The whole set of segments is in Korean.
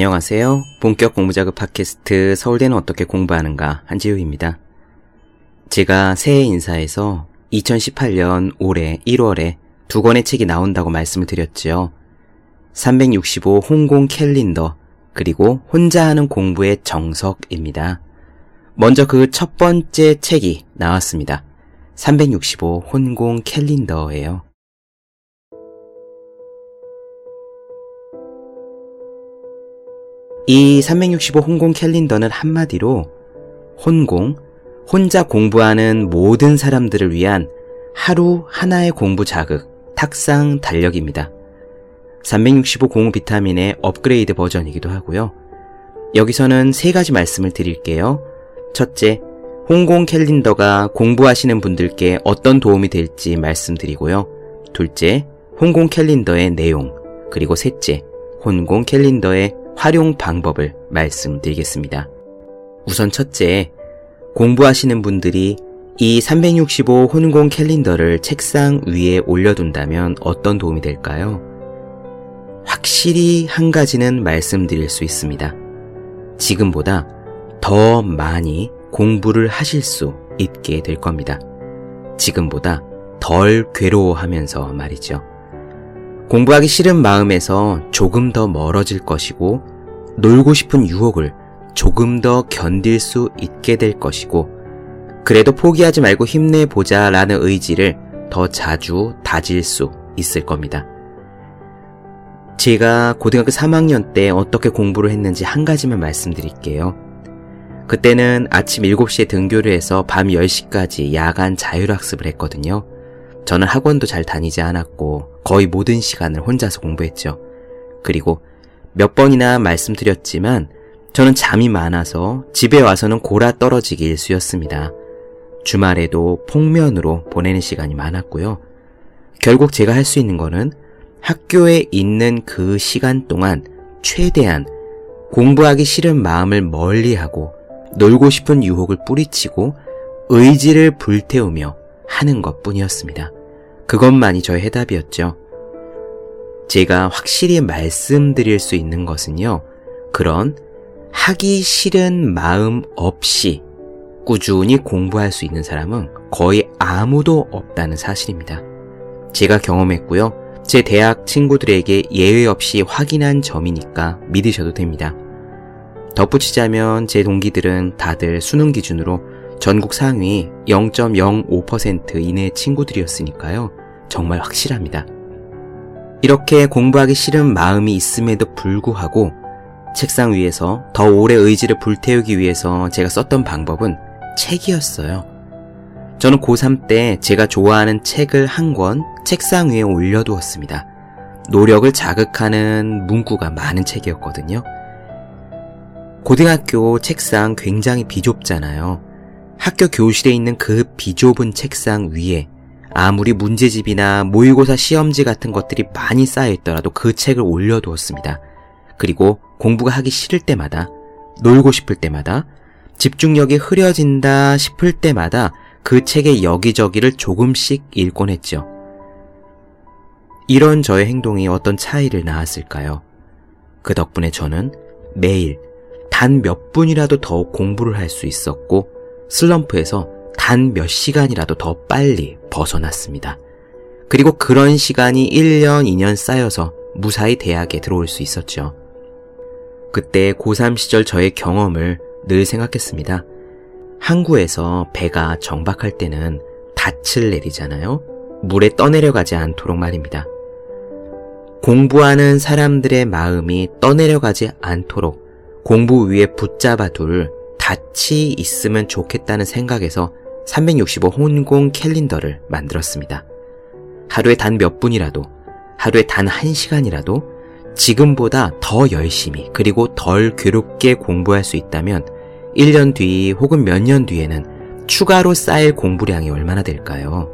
안녕하세요. 본격 공부자극 팟캐스트 서울대는 어떻게 공부하는가 한지우입니다. 제가 새해 인사에서 2018년 올해 1월에 두 권의 책이 나온다고 말씀을 드렸지요. 365 홍콩 캘린더 그리고 혼자 하는 공부의 정석입니다. 먼저 그 첫 번째 책이 나왔습니다. 365 혼공 캘린더예요. 이 365 혼공 캘린더는 한마디로 혼공, 혼자 공부하는 모든 사람들을 위한 하루 하나의 공부 자극, 탁상 달력입니다. 365 공부 비타민의 업그레이드 버전이기도 하고요. 여기서는 세 가지 말씀을 드릴게요. 첫째, 홍공 캘린더가 공부하시는 분들께 어떤 도움이 될지 말씀드리고요. 둘째, 홍공 캘린더의 내용, 그리고 셋째, 혼공 캘린더의 활용 방법을 말씀드리겠습니다. 우선 첫째, 공부하시는 분들이 이 365 혼공 캘린더를 책상 위에 올려둔다면 어떤 도움이 될까요? 확실히 한 가지는 말씀드릴 수 있습니다. 지금보다 더 많이 공부를 하실 수 있게 될 겁니다. 지금보다 덜 괴로워하면서 말이죠. 공부하기 싫은 마음에서 조금 더 멀어질 것이고, 놀고 싶은 유혹을 조금 더 견딜 수 있게 될 것이고, 그래도 포기하지 말고 힘내보자 라는 의지를 더 자주 다질 수 있을 겁니다. 제가 고등학교 3학년 때 어떻게 공부를 했는지 한 가지만 말씀드릴게요. 그때는 아침 7시에 등교를 해서 밤 10시까지 야간 자율학습을 했거든요. 저는 학원도 잘 다니지 않았고 거의 모든 시간을 혼자서 공부했죠. 그리고 몇 번이나 말씀드렸지만 저는 잠이 많아서 집에 와서는 골아 떨어지기 일수였습니다. 주말에도 폭면으로 보내는 시간이 많았고요. 결국 제가 할 수 있는 거는 학교에 있는 그 시간 동안 최대한 공부하기 싫은 마음을 멀리하고 놀고 싶은 유혹을 뿌리치고 의지를 불태우며 하는 것 뿐이었습니다. 그것만이 저의 해답이었죠. 제가 확실히 말씀드릴 수 있는 것은요, 그런 하기 싫은 마음 없이 꾸준히 공부할 수 있는 사람은 거의 아무도 없다는 사실입니다. 제가 경험했고요. 제 대학 친구들에게 예외 없이 확인한 점이니까 믿으셔도 됩니다. 덧붙이자면 제 동기들은 다들 수능 기준으로 전국 상위 0.05% 이내의 친구들이었으니까요. 정말 확실합니다. 이렇게 공부하기 싫은 마음이 있음에도 불구하고 책상 위에서 더 오래 의지를 불태우기 위해서 제가 썼던 방법은 책이었어요. 저는 고3 때 제가 좋아하는 책을 한 권 책상 위에 올려두었습니다. 노력을 자극하는 문구가 많은 책이었거든요. 고등학교 책상 굉장히 비좁잖아요. 학교 교실에 있는 그 비좁은 책상 위에 아무리 문제집이나 모의고사 시험지 같은 것들이 많이 쌓여 있더라도 그 책을 올려두었습니다. 그리고 공부가 하기 싫을 때마다, 놀고 싶을 때마다, 집중력이 흐려진다 싶을 때마다 그 책의 여기저기를 조금씩 읽곤 했죠. 이런 저의 행동이 어떤 차이를 낳았을까요? 그 덕분에 저는 매일 단 몇 분이라도 더 공부를 할 수 있었고 슬럼프에서 단 몇 시간이라도 더 빨리 벗어났습니다. 그리고 그런 시간이 1년, 2년 쌓여서 무사히 대학에 들어올 수 있었죠. 그때 고3 시절 저의 경험을 늘 생각했습니다. 항구에서 배가 정박할 때는 닻을 내리잖아요. 물에 떠내려가지 않도록 말입니다. 공부하는 사람들의 마음이 떠내려가지 않도록 공부 위에 붙잡아둘 닻이 있으면 좋겠다는 생각에서 365 혼공 캘린더를 만들었습니다. 하루에 단 몇 분이라도, 하루에 단 한 시간이라도 지금보다 더 열심히 그리고 덜 괴롭게 공부할 수 있다면 1년 뒤 혹은 몇 년 뒤에는 추가로 쌓일 공부량이 얼마나 될까요?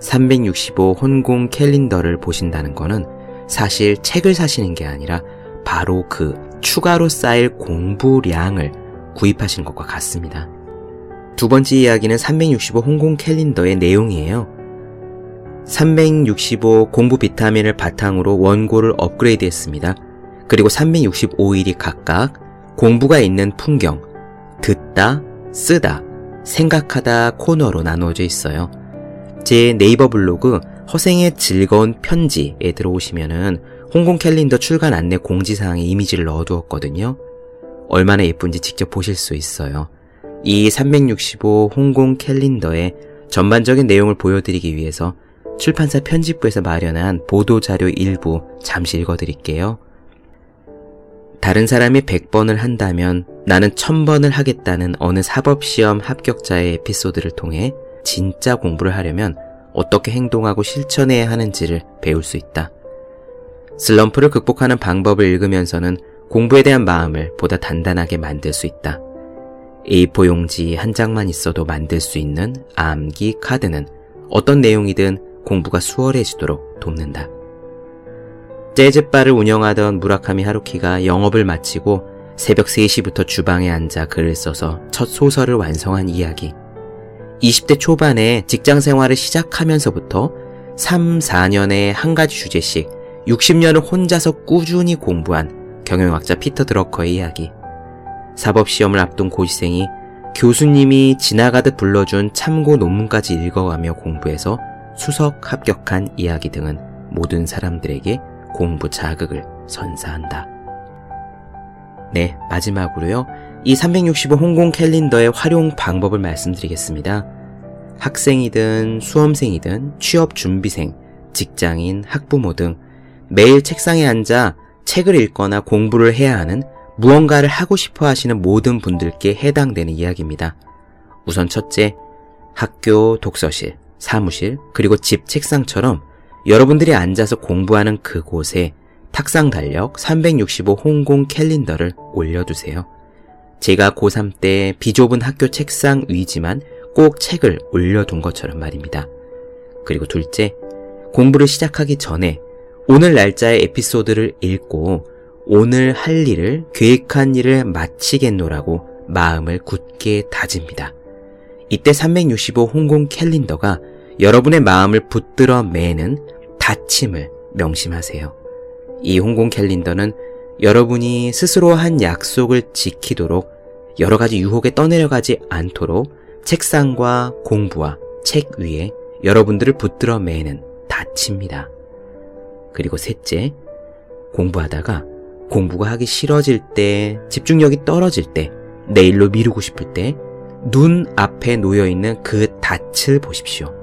365 혼공 캘린더를 보신다는 것은 사실 책을 사시는 게 아니라 바로 그 추가로 쌓일 공부량을 구입하신 것과 같습니다. 두 번째 이야기는 365 홍콩 캘린더의 내용이에요. 365 공부 비타민을 바탕으로 원고를 업그레이드 했습니다. 그리고 365일이 각각 공부가 있는 풍경, 듣다, 쓰다, 생각하다 코너로 나누어져 있어요. 제 네이버 블로그 허생의 즐거운 편지에 들어오시면은 홍콩 캘린더 출간 안내 공지사항에 이미지를 넣어두었거든요. 얼마나 예쁜지 직접 보실 수 있어요. 이 365 홍콩 캘린더의 전반적인 내용을 보여드리기 위해서 출판사 편집부에서 마련한 보도자료 일부 잠시 읽어드릴게요. 다른 사람이 100번을 한다면 나는 1000번을 하겠다는 어느 사법시험 합격자의 에피소드를 통해 진짜 공부를 하려면 어떻게 행동하고 실천해야 하는지를 배울 수 있다. 슬럼프를 극복하는 방법을 읽으면서는 공부에 대한 마음을 보다 단단하게 만들 수 있다. A4 용지 한 장만 있어도 만들 수 있는 암기 카드는 어떤 내용이든 공부가 수월해지도록 돕는다. 재즈바를 운영하던 무라카미 하루키가 영업을 마치고 새벽 3시부터 주방에 앉아 글을 써서 첫 소설을 완성한 이야기. 20대 초반에 직장 생활을 시작하면서부터 3, 4년에 한 가지 주제씩 60년을 혼자서 꾸준히 공부한 경영학자 피터 드러커의 이야기. 사법시험을 앞둔 고시생이 교수님이 지나가듯 불러준 참고 논문까지 읽어가며 공부해서 수석 합격한 이야기 등은 모든 사람들에게 공부 자극을 선사한다. 네, 마지막으로요. 이 365 홍콩 캘린더의 활용 방법을 말씀드리겠습니다. 학생이든 수험생이든 취업 준비생, 직장인, 학부모 등 매일 책상에 앉아 책을 읽거나 공부를 해야 하는 무언가를 하고 싶어 하시는 모든 분들께 해당되는 이야기입니다. 우선 첫째, 학교, 독서실, 사무실, 그리고 집 책상처럼 여러분들이 앉아서 공부하는 그곳에 탁상 달력 365 홍콩 캘린더를 올려두세요. 제가 고3 때 비좁은 학교 책상 위지만 꼭 책을 올려둔 것처럼 말입니다. 그리고 둘째, 공부를 시작하기 전에 오늘 날짜의 에피소드를 읽고 오늘 할 일을 계획한 일을 마치겠노라고 마음을 굳게 다집니다. 이때 365 홍콩 캘린더가 여러분의 마음을 붙들어 매는 다침을 명심하세요. 이 홍콩 캘린더는 여러분이 스스로 한 약속을 지키도록 여러 가지 유혹에 떠내려가지 않도록 책상과 공부와 책 위에 여러분들을 붙들어 매는 다칩니다. 그리고 셋째, 공부하다가 공부가 하기 싫어질 때, 집중력이 떨어질 때, 내일로 미루고 싶을 때, 눈 앞에 놓여있는 그 닻을 보십시오.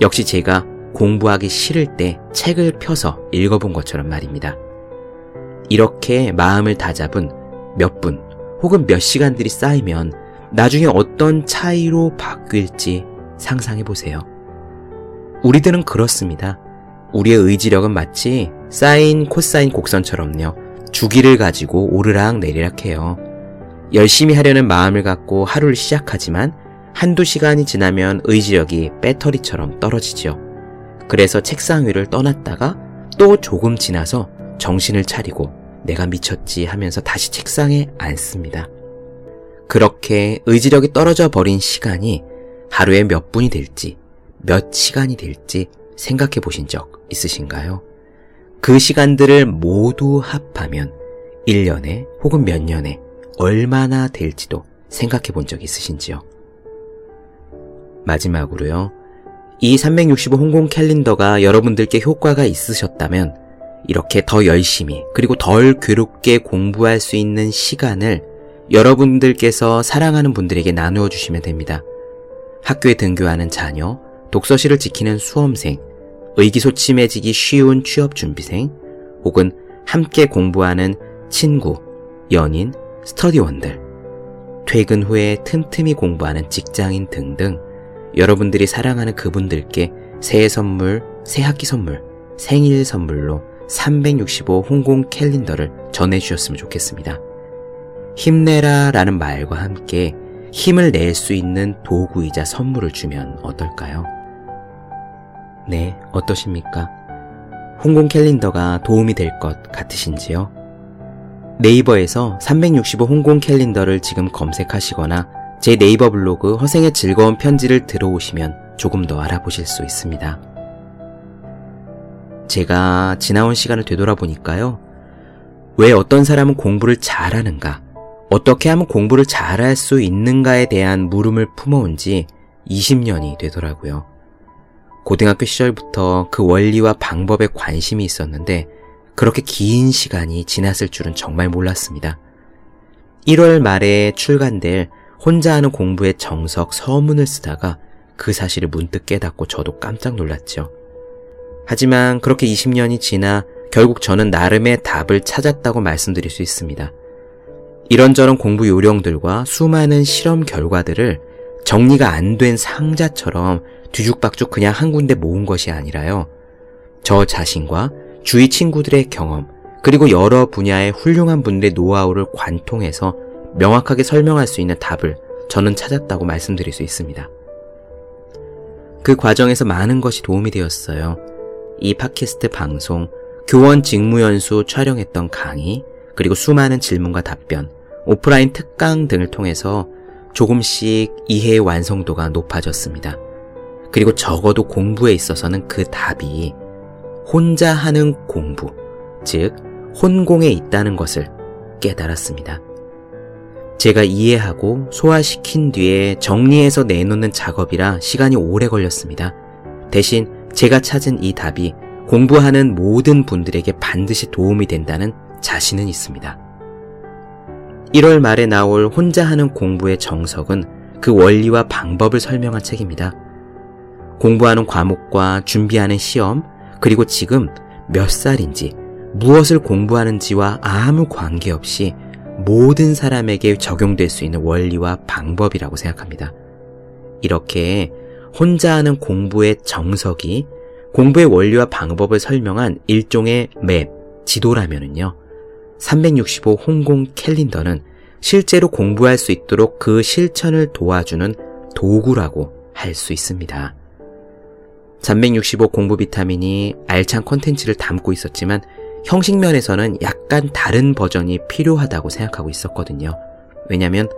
역시 제가 공부하기 싫을 때 책을 펴서 읽어본 것처럼 말입니다. 이렇게 마음을 다잡은 몇 분 혹은 몇 시간들이 쌓이면 나중에 어떤 차이로 바뀔지 상상해 보세요. 우리들은 그렇습니다. 우리의 의지력은 마치 사인 코사인 곡선처럼요. 주기를 가지고 오르락 내리락 해요. 열심히 하려는 마음을 갖고 하루를 시작하지만 한두 시간이 지나면 의지력이 배터리처럼 떨어지죠. 그래서 책상 위를 떠났다가 또 조금 지나서 정신을 차리고 내가 미쳤지 하면서 다시 책상에 앉습니다. 그렇게 의지력이 떨어져 버린 시간이 하루에 몇 분이 될지, 몇 시간이 될지 생각해 보신 적 있으신가요? 그 시간들을 모두 합하면 1년에 혹은 몇 년에 얼마나 될지도 생각해 본 적 있으신지요? 마지막으로요. 이 365 홍콩 캘린더가 여러분들께 효과가 있으셨다면 이렇게 더 열심히 그리고 덜 괴롭게 공부할 수 있는 시간을 여러분들께서 사랑하는 분들에게 나누어 주시면 됩니다. 학교에 등교하는 자녀, 독서실을 지키는 수험생, 의기소침해지기 쉬운 취업준비생, 혹은 함께 공부하는 친구, 연인, 스터디원들, 퇴근 후에 틈틈이 공부하는 직장인 등등 여러분들이 사랑하는 그분들께 새해 선물, 새학기 선물, 생일 선물로 365 홍콩 캘린더를 전해주셨으면 좋겠습니다. 힘내라 라는 말과 함께 힘을 낼 수 있는 도구이자 선물을 주면 어떨까요? 네, 어떠십니까? 홍콩 캘린더가 도움이 될 것 같으신지요? 네이버에서 365 홍콩 캘린더를 지금 검색하시거나 제 네이버 블로그 허생의 즐거운 편지를 들어오시면 조금 더 알아보실 수 있습니다. 제가 지나온 시간을 되돌아보니까요. 왜 어떤 사람은 공부를 잘하는가, 어떻게 하면 공부를 잘할 수 있는가에 대한 물음을 품어온 지 20년이 되더라고요. 고등학교 시절부터 그 원리와 방법에 관심이 있었는데 그렇게 긴 시간이 지났을 줄은 정말 몰랐습니다. 1월 말에 출간될 혼자 하는 공부의 정석 서문을 쓰다가 그 사실을 문득 깨닫고 저도 깜짝 놀랐죠. 하지만 그렇게 20년이 지나 결국 저는 나름의 답을 찾았다고 말씀드릴 수 있습니다. 이런저런 공부 요령들과 수많은 실험 결과들을 정리가 안 된 상자처럼 뒤죽박죽 그냥 한 군데 모은 것이 아니라요. 저 자신과 주위 친구들의 경험, 그리고 여러 분야의 훌륭한 분들의 노하우를 관통해서 명확하게 설명할 수 있는 답을 저는 찾았다고 말씀드릴 수 있습니다. 그 과정에서 많은 것이 도움이 되었어요. 이 팟캐스트 방송, 교원 직무연수 촬영했던 강의, 그리고 수많은 질문과 답변, 오프라인 특강 등을 통해서 조금씩 이해의 완성도가 높아졌습니다. 그리고 적어도 공부에 있어서는 그 답이 혼자 하는 공부, 즉, 혼공에 있다는 것을 깨달았습니다. 제가 이해하고 소화시킨 뒤에 정리해서 내놓는 작업이라 시간이 오래 걸렸습니다. 대신 제가 찾은 이 답이 공부하는 모든 분들에게 반드시 도움이 된다는 자신은 있습니다. 1월 말에 나올 혼자 하는 공부의 정석은 그 원리와 방법을 설명한 책입니다. 공부하는 과목과 준비하는 시험, 그리고 지금 몇 살인지, 무엇을 공부하는지와 아무 관계없이 모든 사람에게 적용될 수 있는 원리와 방법이라고 생각합니다. 이렇게 혼자 하는 공부의 정석이 공부의 원리와 방법을 설명한 일종의 맵, 지도라면은요. 365 홍공 캘린더는 실제로 공부할 수 있도록 그 실천을 도와주는 도구라고 할 수 있습니다. 365 공부 비타민이 알찬 콘텐츠를 담고 있었지만 형식 면에서는 약간 다른 버전이 필요하다고 생각하고 있었거든요. 왜냐면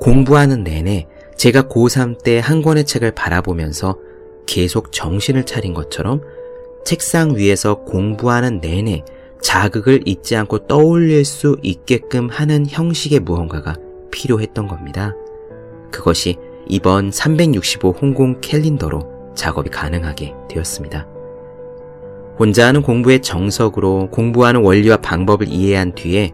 공부하는 내내 제가 고3 때 한 권의 책을 바라보면서 계속 정신을 차린 것처럼 책상 위에서 공부하는 내내 자극을 잊지 않고 떠올릴 수 있게끔 하는 형식의 무언가가 필요했던 겁니다. 그것이 이번 365 홍콩 캘린더로 작업이 가능하게 되었습니다. 혼자 하는 공부의 정석으로 공부하는 원리와 방법을 이해한 뒤에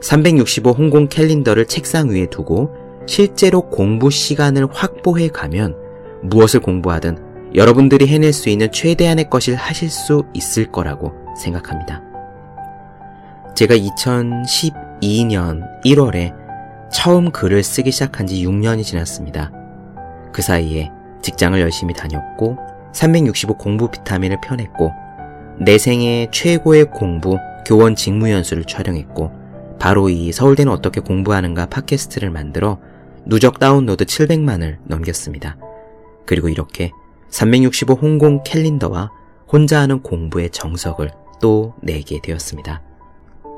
365 홍콩 캘린더를 책상 위에 두고 실제로 공부 시간을 확보해 가면 무엇을 공부하든 여러분들이 해낼 수 있는 최대한의 것을 하실 수 있을 거라고 생각합니다. 제가 2012년 1월에 처음 글을 쓰기 시작한 지 6년이 지났습니다. 그 사이에 직장을 열심히 다녔고 365 공부 비타민을 펴냈고 내 생애 최고의 공부 교원 직무 연수를 촬영했고 바로 이 서울대는 어떻게 공부하는가 팟캐스트를 만들어 누적 다운로드 700만을 넘겼습니다. 그리고 이렇게 365 홍콩 캘린더와 혼자 하는 공부의 정석을 또 내게 되었습니다.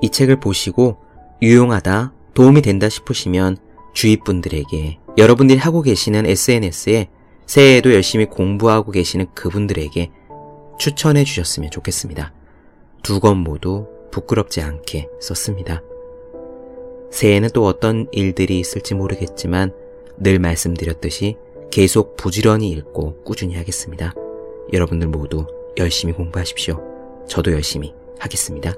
이 책을 보시고 유용하다, 도움이 된다 싶으시면 주위 분들에게 여러분들이 하고 계시는 SNS에 새해에도 열심히 공부하고 계시는 그분들에게 추천해 주셨으면 좋겠습니다. 두 권 모두 부끄럽지 않게 썼습니다. 새해에는 또 어떤 일들이 있을지 모르겠지만 늘 말씀드렸듯이 계속 부지런히 읽고 꾸준히 하겠습니다. 여러분들 모두 열심히 공부하십시오. 저도 열심히 하겠습니다.